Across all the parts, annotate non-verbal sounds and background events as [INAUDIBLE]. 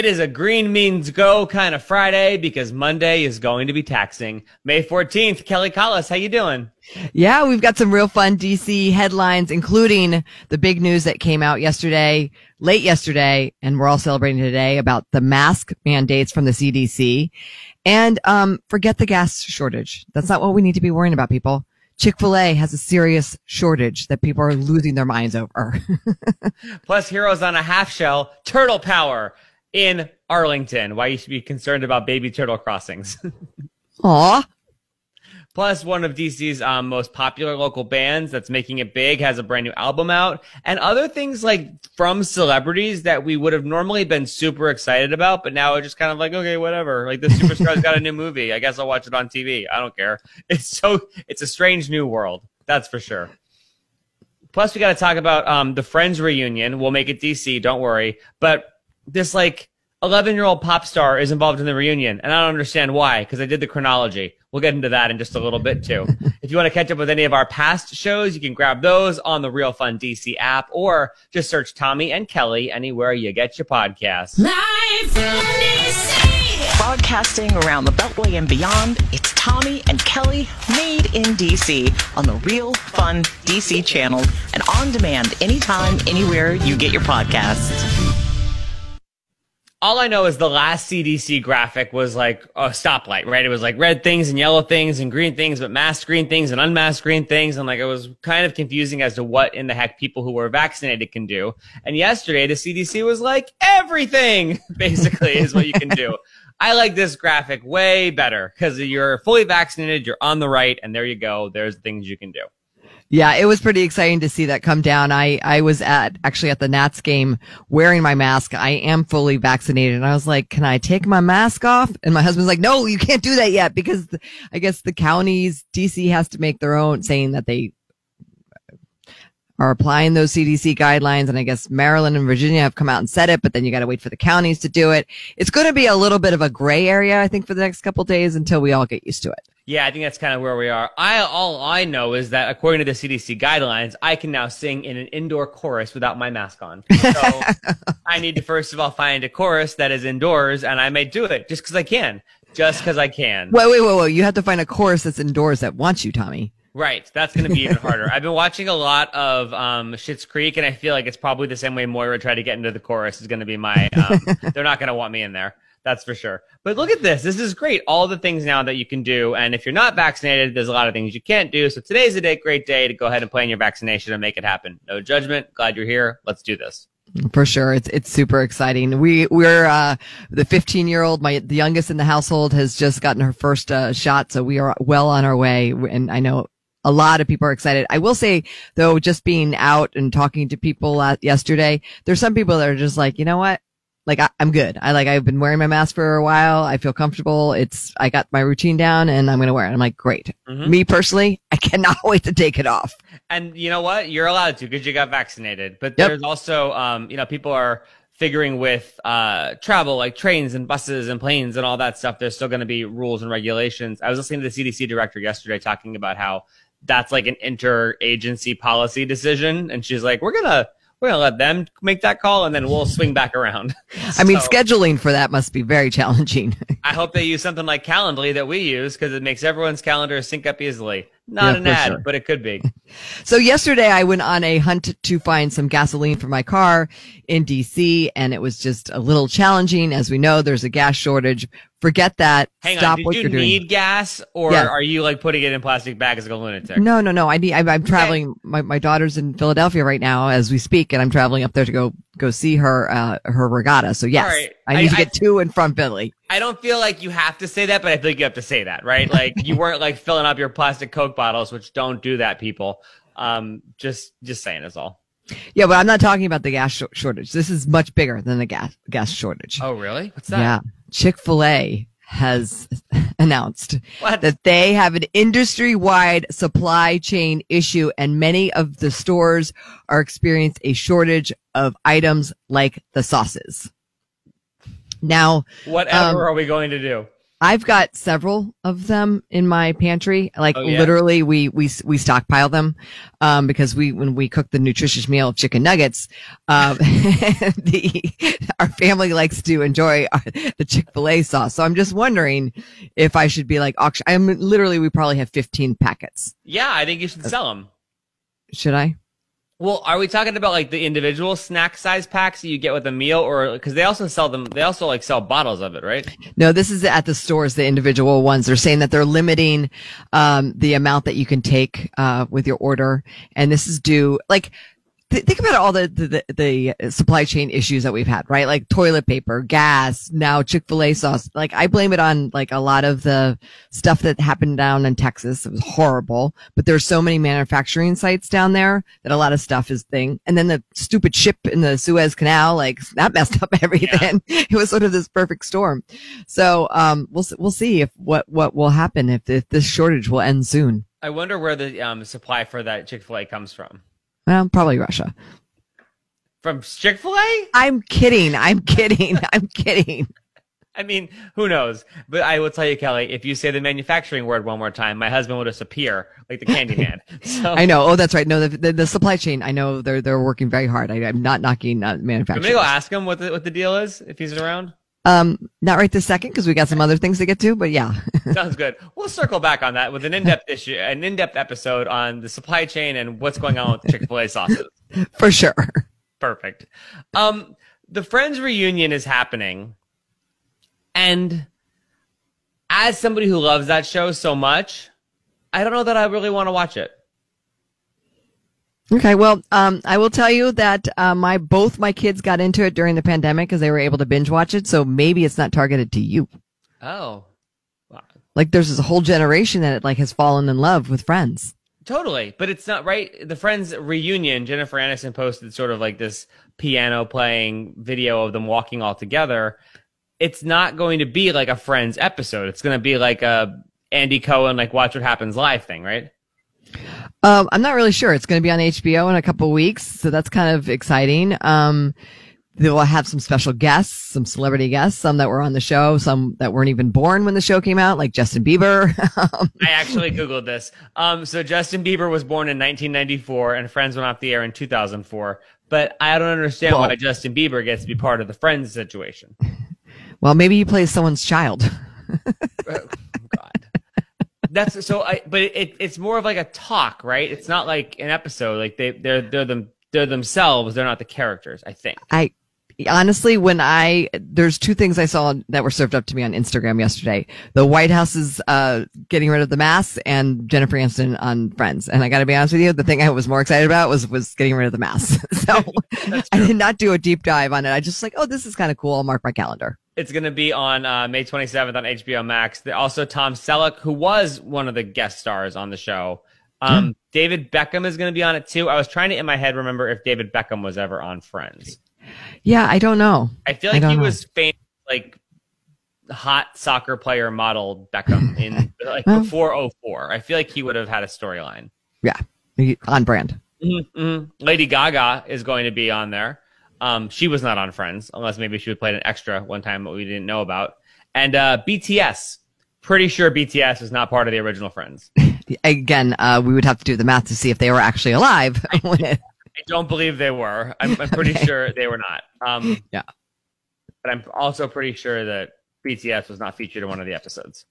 It is a green means go kind of Friday because Monday is going to be taxing. May 14th, Kelly Collis, how you doing? Yeah, we've got some real fun DC headlines, including the big news that came out yesterday, late yesterday, and we're all celebrating today about the mask mandates from the CDC. And, um, forget the gas shortage. That's not what we need to be worrying about, people. Chick-fil-A has a serious shortage that people are losing their minds over. [LAUGHS] Plus, Heroes on a Half Shell, Turtle Power in Arlington. Why you should be concerned about baby turtle crossings. [LAUGHS] Aw. Plus, one of DC's um, most popular local bands that's making it big has a brand new album out, and other things like from celebrities that we would have normally been super excited about, but now it's just kind of like, okay, whatever. Like this superstar's got a new movie. I guess I'll watch it on TV. I don't care. [LAUGHS] It's so it's a strange new world. That's for sure. Plus, we got to talk about um, the Friends reunion. We'll make it DC. Don't worry. But this like 11 year old pop star is involved in the reunion, and I don't understand why because I did the chronology. We'll get into that in just a little bit too. [LAUGHS] if you want to catch up with any of our past shows, you can grab those on the Real Fun DC app or just search Tommy and Kelly anywhere you get your podcasts. Live from DC. Broadcasting around the Beltway and beyond, it's Tommy and Kelly made in DC on the Real Fun DC channel and on demand anytime, anywhere you get your podcasts all I know is the last CDC graphic was like a stoplight, right? It was like red things and yellow things and green things, but masked green things and unmasked green things. And like it was kind of confusing as to what in the heck people who were vaccinated can do. And yesterday the CDC was like everything [LAUGHS] basically is what you can do. [LAUGHS] I like this graphic way better because you're fully vaccinated, you're on the right, and there you go. There's things you can do. Yeah, it was pretty exciting to see that come down. I, I was at actually at the Nats game wearing my mask. I am fully vaccinated. And I was like, can I take my mask off? And my husband's like, no, you can't do that yet because the, I guess the counties, DC has to make their own saying that they are applying those CDC guidelines. And I guess Maryland and Virginia have come out and said it, but then you got to wait for the counties to do it. It's going to be a little bit of a gray area, I think, for the next couple days until we all get used to it. Yeah, I think that's kind of where we are. I all I know is that according to the CDC guidelines, I can now sing in an indoor chorus without my mask on. So [LAUGHS] I need to first of all find a chorus that is indoors, and I may do it just because I can, just because I can. Wait, wait, wait, wait! You have to find a chorus that's indoors that wants you, Tommy. Right, that's going to be even harder. I've been watching a lot of um, Schitt's Creek, and I feel like it's probably the same way Moira tried to get into the chorus is going to be my. Um, [LAUGHS] they're not going to want me in there. That's for sure. But look at this. This is great. All the things now that you can do. And if you're not vaccinated, there's a lot of things you can't do. So today's a day, great day to go ahead and plan your vaccination and make it happen. No judgment. Glad you're here. Let's do this. For sure. It's, it's super exciting. We, we're, uh, the 15 year old, my, the youngest in the household has just gotten her first, uh, shot. So we are well on our way. And I know a lot of people are excited. I will say though, just being out and talking to people yesterday, there's some people that are just like, you know what? like I, am good. I like I've been wearing my mask for a while. I feel comfortable. It's I got my routine down and I'm gonna wear it. I'm like, great. Mm-hmm. Me personally, I cannot [LAUGHS] wait to take it off. And you know what? You're allowed to because you got vaccinated. But yep. there's also um, you know, people are figuring with uh travel like trains and buses and planes and all that stuff, there's still gonna be rules and regulations. I was listening to the CDC director yesterday talking about how that's like an interagency policy decision. And she's like, We're gonna we're gonna let them make that call and then we'll swing back around. [LAUGHS] I mean, scheduling for that must be very challenging. I hope they use something like Calendly that we use because it makes everyone's calendar sync up easily. Not yeah, an ad, sure. but it could be. [LAUGHS] So yesterday I went on a hunt to find some gasoline for my car in DC and it was just a little challenging. As we know, there's a gas shortage. Forget that. Hang Stop on. Did what you you're need gas or yeah. are you like putting it in plastic bags like a lunatic? No, no, no. I need, I'm, I'm traveling. My, my daughter's in Philadelphia right now as we speak and I'm traveling up there to go, go see her, uh, her regatta. So yes, right. I need I, to get I, two in front Philly. I don't feel like you have to say that, but I feel like you have to say that, right? Like you weren't like [LAUGHS] filling up your plastic Coke bottles, which don't do that, people. Um, just, just saying is all. Yeah, but I'm not talking about the gas sh- shortage. This is much bigger than the gas gas shortage. Oh, really? What's that? Yeah, Chick Fil A has [LAUGHS] announced what? that they have an industry-wide supply chain issue, and many of the stores are experiencing a shortage of items like the sauces. Now, whatever um, are we going to do? I've got several of them in my pantry. Like Oh, yeah? literally, we we we stockpile them um, because we when we cook the nutritious meal of chicken nuggets, um, [LAUGHS] the our family likes to enjoy our, the Chick Fil A sauce. So I'm just wondering if I should be like auction. I'm literally we probably have 15 packets. Yeah, I think you should sell them. Should I? Well, are we talking about like the individual snack size packs that you get with a meal, or because they also sell them? They also like sell bottles of it, right? No, this is at the stores, the individual ones. They're saying that they're limiting um, the amount that you can take uh, with your order, and this is due like. Th- Think about all the, the the supply chain issues that we've had, right? Like toilet paper, gas, now Chick Fil A sauce. Like I blame it on like a lot of the stuff that happened down in Texas. It was horrible, but there's so many manufacturing sites down there that a lot of stuff is thing. And then the stupid ship in the Suez Canal, like that messed up [LAUGHS] everything. It was sort of this perfect storm. So um, we'll we'll see if what what will happen if, if this shortage will end soon. I wonder where the um, supply for that Chick Fil A comes from. Well, probably Russia. From Chick Fil A? I'm kidding. I'm kidding. [LAUGHS] I'm kidding. I mean, who knows? But I will tell you, Kelly, if you say the manufacturing word one more time, my husband will disappear like the candy man. So [LAUGHS] I know. Oh, that's right. No, the, the, the supply chain. I know they're they're working very hard. I, I'm not knocking uh, I'm gonna go ask him what the what the deal is if he's around. Um, not right this second because we got some other things to get to. But yeah, [LAUGHS] Sounds good. We'll circle back on that with an in-depth issue, an in-depth episode on the supply chain and what's going on with Chick Fil A sauces. [LAUGHS] for sure. Perfect. Um, the Friends reunion is happening, and as somebody who loves that show so much, I don't know that I really want to watch it. Okay, well, um, I will tell you that uh, my both my kids got into it during the pandemic because they were able to binge watch it. So maybe it's not targeted to you. Oh, Like there's this whole generation that like has fallen in love with Friends. Totally, but it's not right. The Friends reunion, Jennifer Aniston posted sort of like this piano playing video of them walking all together. It's not going to be like a Friends episode. It's going to be like a Andy Cohen, like Watch What Happens Live thing, right? Um, I'm not really sure. It's going to be on HBO in a couple weeks, so that's kind of exciting. Um, they will have some special guests, some celebrity guests, some that were on the show, some that weren't even born when the show came out, like Justin Bieber. Um, [LAUGHS] I actually Googled this. Um, so Justin Bieber was born in 1994 and Friends went off the air in 2004. But I don't understand Well- why Justin Bieber gets to be part of the Friends situation. [LAUGHS] well, maybe he plays someone's child. [LAUGHS] That's so. I but it, it's more of like a talk, right? It's not like an episode. Like they they're they're them they're themselves. They're not the characters. I think. I honestly, when I there's two things I saw that were served up to me on Instagram yesterday: the White House is uh, getting rid of the masks, and Jennifer Aniston on Friends. And I got to be honest with you, the thing I was more excited about was was getting rid of the masks. [LAUGHS] so I did not do a deep dive on it. I just like, oh, this is kind of cool. I'll mark my calendar. It's going to be on uh, May 27th on HBO Max. Also, Tom Selleck, who was one of the guest stars on the show. Um, David Beckham is going to be on it too. I was trying to in my head remember if David Beckham was ever on Friends. Yeah, I don't know. I feel like don't he know. was famous, like hot soccer player model Beckham in [LAUGHS] like Well- before 04. I feel like he would have had a storyline. Yeah, on brand. hmm Lady Gaga is going to be on there. Um, she was not on Friends, unless maybe she would play an extra one time that we didn't know about. And uh, BTS, pretty sure BTS is not part of the original Friends. [LAUGHS] Again, uh, we would have to do the math to see if they were actually alive. [LAUGHS] when I don't believe they were. I'm, I'm pretty [LAUGHS] sure they were not. Um, Yeah. But I'm also pretty sure that BTS was not featured in one of the episodes.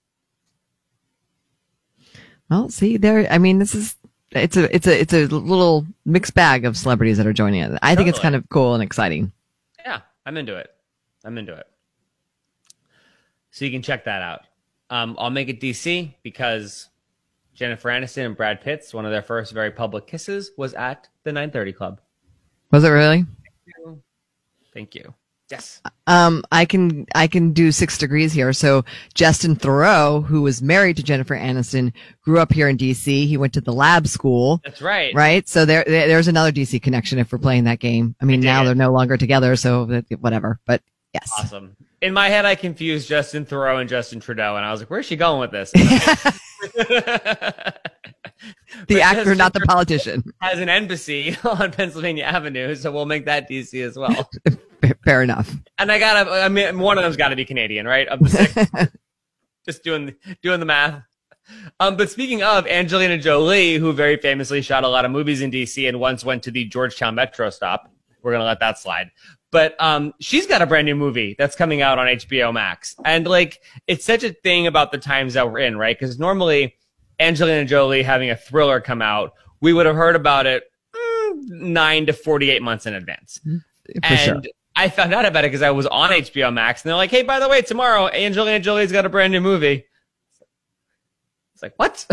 well, see there. I mean, this is it's a it's a it's a little mixed bag of celebrities that are joining it. I think it's kind of cool and exciting. Yeah, I'm into it. I'm into it. So you can check that out. Um, I'll make it DC because Jennifer Aniston and Brad Pitt's one of their first very public kisses was at the 930 Club. Was it really? Thank you. Yes. Um, I can I can do six degrees here. So Justin Theroux, who was married to Jennifer Aniston, grew up here in D.C. He went to the lab school, That's right. right? So there there- there's another D.C. connection if we're playing that game. I mean, now they're no longer together, so that- whatever. But yes, Awesome. In my head, I confused Justin Theroux and Justin Trudeau, and I was like, where's she going with this? [LAUGHS] [LAUGHS] the actor, not the politician. has an embassy [LAUGHS] on Pennsylvania Avenue, so we'll make that DC as well. [LAUGHS] Fair enough. And I gotta, I mean, one of them's got to be Canadian, right? Of the six. Just doing doing the math. Um, but speaking of Angelina Jolie, who very famously shot a lot of movies in DC and once went to the Georgetown Metro stop, we're gonna let that slide. But um, she's got a brand new movie that's coming out on HBO Max, and like it's such a thing about the times that we're in, right? Because normally Angelina Jolie having a thriller come out, we would have heard about it mm, nine to forty-eight months in advance. For and sure. I found out about it because I was on HBO Max, and they're like, "Hey, by the way, tomorrow Angelina Jolie's got a brand new movie." It's like what?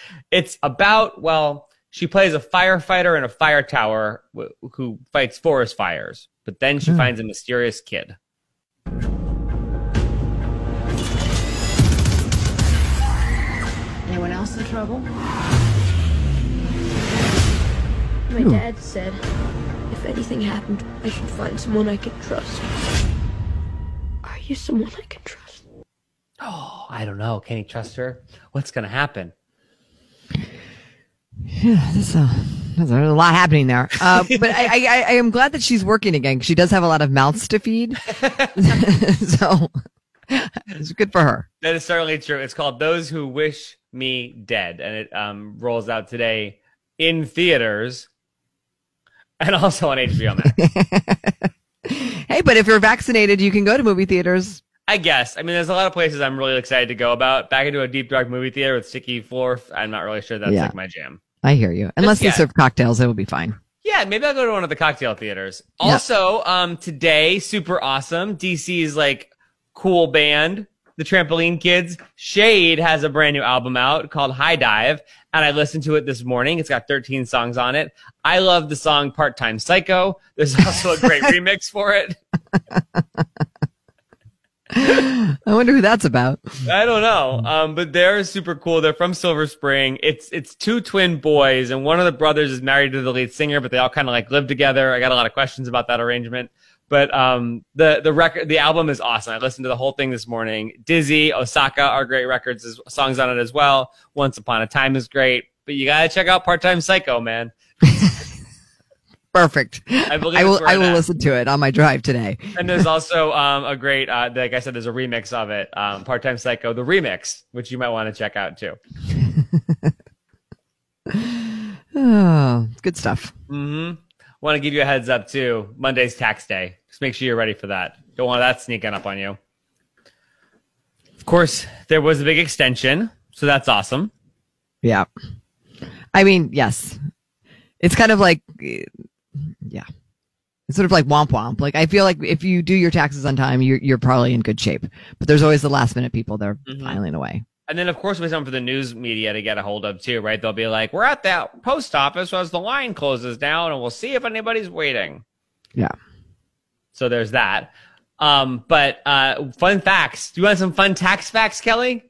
[LAUGHS] it's about well, she plays a firefighter in a fire tower wh- who fights forest fires, but then she Hmm. finds a mysterious kid. Anyone else in trouble? My dad said if anything happened, I should find someone I could trust. Are you someone I can trust? Oh, I don't know. Can he trust her? What's gonna happen? Yeah, there's a, there's a lot happening there. [LAUGHS] Uh, but I, I, I- I am glad that she's working again. 'cause She does have a lot of mouths to feed. [LAUGHS] so it's good for her. That is certainly true. It's called Those Who Wish Me Dead, and it um, rolls out today in theaters and also on HBO Max. [LAUGHS] Hey, but if you're vaccinated, you can go to movie theaters. I guess. I mean, there's a lot of places I'm really excited to go about. Back into a deep dark movie theater with sticky floor. I'm not really sure that's Yeah. like my jam. I hear you. Unless yeah. they serve cocktails, it will be fine. Yeah, maybe I'll go to one of the cocktail theaters. Yeah. Also, um, today, super awesome. DC's like cool band, the Trampoline Kids. SHAED has a brand new album out called High Dive, and I listened to it this morning. It's got 13 songs on it. I love the song Part Time Psycho. There's also a great [LAUGHS] remix for it. I wonder who that's about. I don't know. Um, but they're super cool. They're from Silver Spring. It's it's two twin boys, and one of the brothers is married to the lead singer, but they all kind of like live together. I got a lot of questions about that arrangement. But um, the the record, the album is awesome. I listened to the whole thing this morning. Dizzy, Osaka are great records. Songs on it as well. Once Upon a Time is great, but you gotta check out Part Time Psycho, man. Perfect. I I will. I will at. listen to it on my drive today. And there's also um, a great, uh, like I said, there's a remix of it, um, Part Time Psycho, the remix, which you might want to check out too. [LAUGHS] Oh, good stuff. hmm Want to give you a heads up too. Monday's tax day. Just make sure you're ready for that. Don't want that sneaking up on you. Of course, there was a big extension, so that's awesome. Yeah. I mean, yes. It's kind of like, yeah. It's sort of like womp womp. Like I feel like if you do your taxes on time, you're you're probably in good shape. But there's always the last minute people that are Mhm. filing away. And then, of course, have something for the news media to get a hold of too, right? They'll be like, "We're at that post office as the line closes down, and we'll see if anybody's waiting." Yeah. So there's that. Um, but uh, fun facts. Do you want some fun tax facts, Kelly?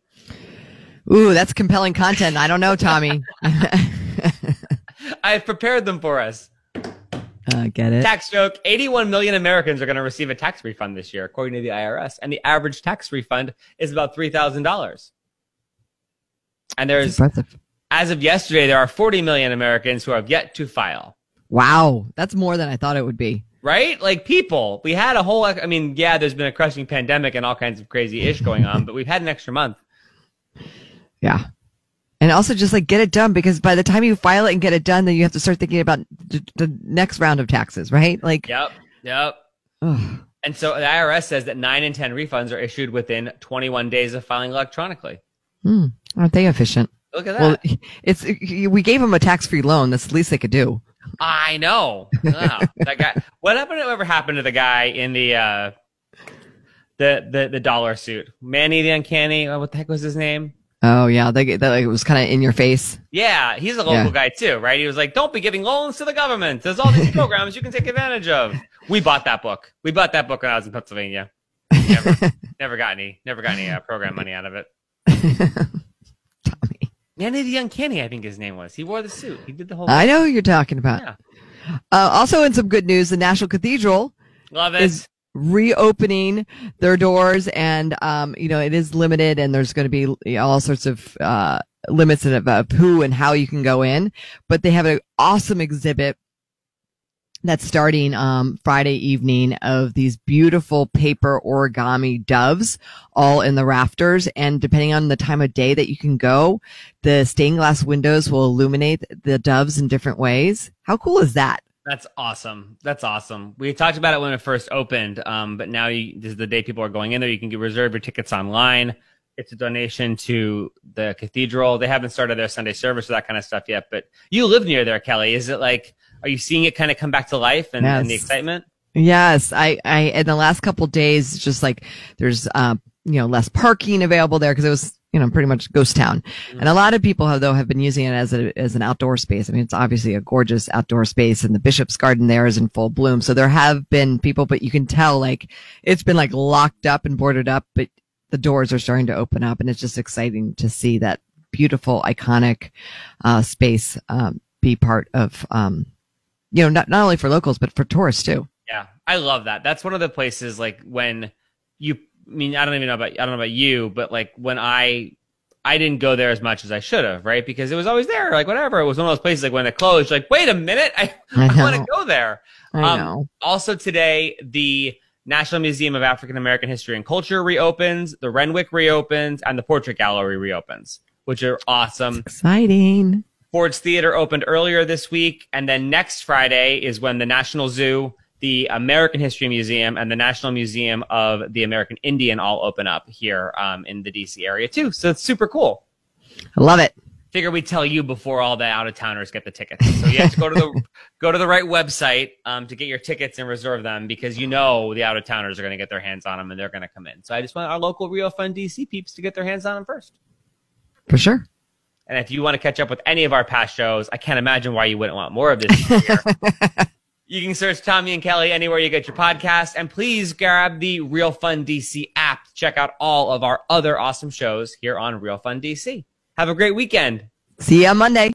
Ooh, that's compelling content. I don't know, Tommy. [LAUGHS] [LAUGHS] I've prepared them for us. Uh, get it? Tax joke 81 million Americans are going to receive a tax refund this year, according to the IRS. And the average tax refund is about $3,000. And there's, as of yesterday, there are 40 million Americans who have yet to file. Wow, that's more than I thought it would be. Right? Like people, we had a whole, I mean, yeah, there's been a crushing pandemic and all kinds of crazy ish going on, but we've had an extra month. [LAUGHS] Yeah. And also just like get it done because by the time you file it and get it done, then you have to start thinking about the, the next round of taxes, right? Like, Yep. Yep. ugh. And so the IRS says that nine in 10 refunds are issued within 21 days of filing electronically. hmm, aren't they efficient? Look at that. Well, it's we gave them a tax-free loan. That's the least they could do. I know. Wow. that guy. What happened? Whatever happened to the guy in the uh, the the the dollar suit? Manny the Uncanny. uh, What the heck was his name? Oh yeah, they, that like, it was kind of in your face. Yeah, he's a local Yeah. guy too, right? He was like, "Don't be giving loans to the government. There's all these programs you can take advantage of." We bought that book. We bought that book when I was in Pennsylvania. Never, [LAUGHS] never got any, never got any uh, program money out of it. [LAUGHS] Tommy, Manny the Uncanny, I think his name was. He wore the suit. He did the whole. I know who you're talking about. Yeah. Uh, also, in some good news, the National Cathedral Love it. is reopening their doors, and um, you know it is limited, and there's going to be all sorts of uh, limits of, of who and how you can go in. But they have an awesome exhibit that's starting um, Friday evening of these beautiful paper origami doves all in the rafters. And depending on the time of day that you can go, the stained glass windows will illuminate the doves in different ways. How cool is that? That's awesome. That's awesome. We talked about it when it first opened, um, but now you, this is the day people are going in there. You can get, reserve your tickets online. It's a donation to the cathedral. They haven't started their Sunday service or that kind of stuff yet, but you live near there, Kelly. Is it like, are you seeing it kind of come back to life and, and the excitement? Yes, I, I, in the last couple days, just like there's, uh, you know, less parking available there because it was, you know, pretty much ghost town. And a lot of people have, though, have been using it as a, as an outdoor space. I mean, it's obviously a gorgeous outdoor space and the Bishop's Garden there is in full bloom. So there have been people, but you can tell like it's been like locked up and boarded up, but the doors are starting to open up and it's just exciting to see that beautiful, iconic, uh, space, um, be part of, um, you know, not, not only for locals, but for tourists too. Yeah, I love that. That's one of the places like when you. I mean, I don't even know about I don't know about you, but like when I I didn't go there as much as I should have, right? Because it was always there, like whatever. It was one of those places like when it closed, like wait a minute, I, I [LAUGHS] I, want to go there. I Um, know. Also today, the National Museum of African American History and Culture reopens, the Renwick reopens, and the Portrait Gallery reopens, which are awesome. Exciting. Ford's Theater opened earlier this week, and then next Friday is when the National Zoo, the American History Museum, and the National Museum of the American Indian all open up here um, in the DC area too. So it's super cool. I love it. Figure we tell you before all the out of towners get the tickets. So you have to go to the [LAUGHS] go to the right website um, to get your tickets and reserve them because you know the out of towners are going to get their hands on them and they're going to come in. So I just want our local Real Fun DC peeps to get their hands on them first. For sure. And if you want to catch up with any of our past shows, I can't imagine why you wouldn't want more of this. [LAUGHS] you can search Tommy and Kelly anywhere you get your podcast. And please grab the Real Fun DC app to check out all of our other awesome shows here on Real Fun DC. Have a great weekend. See you on Monday.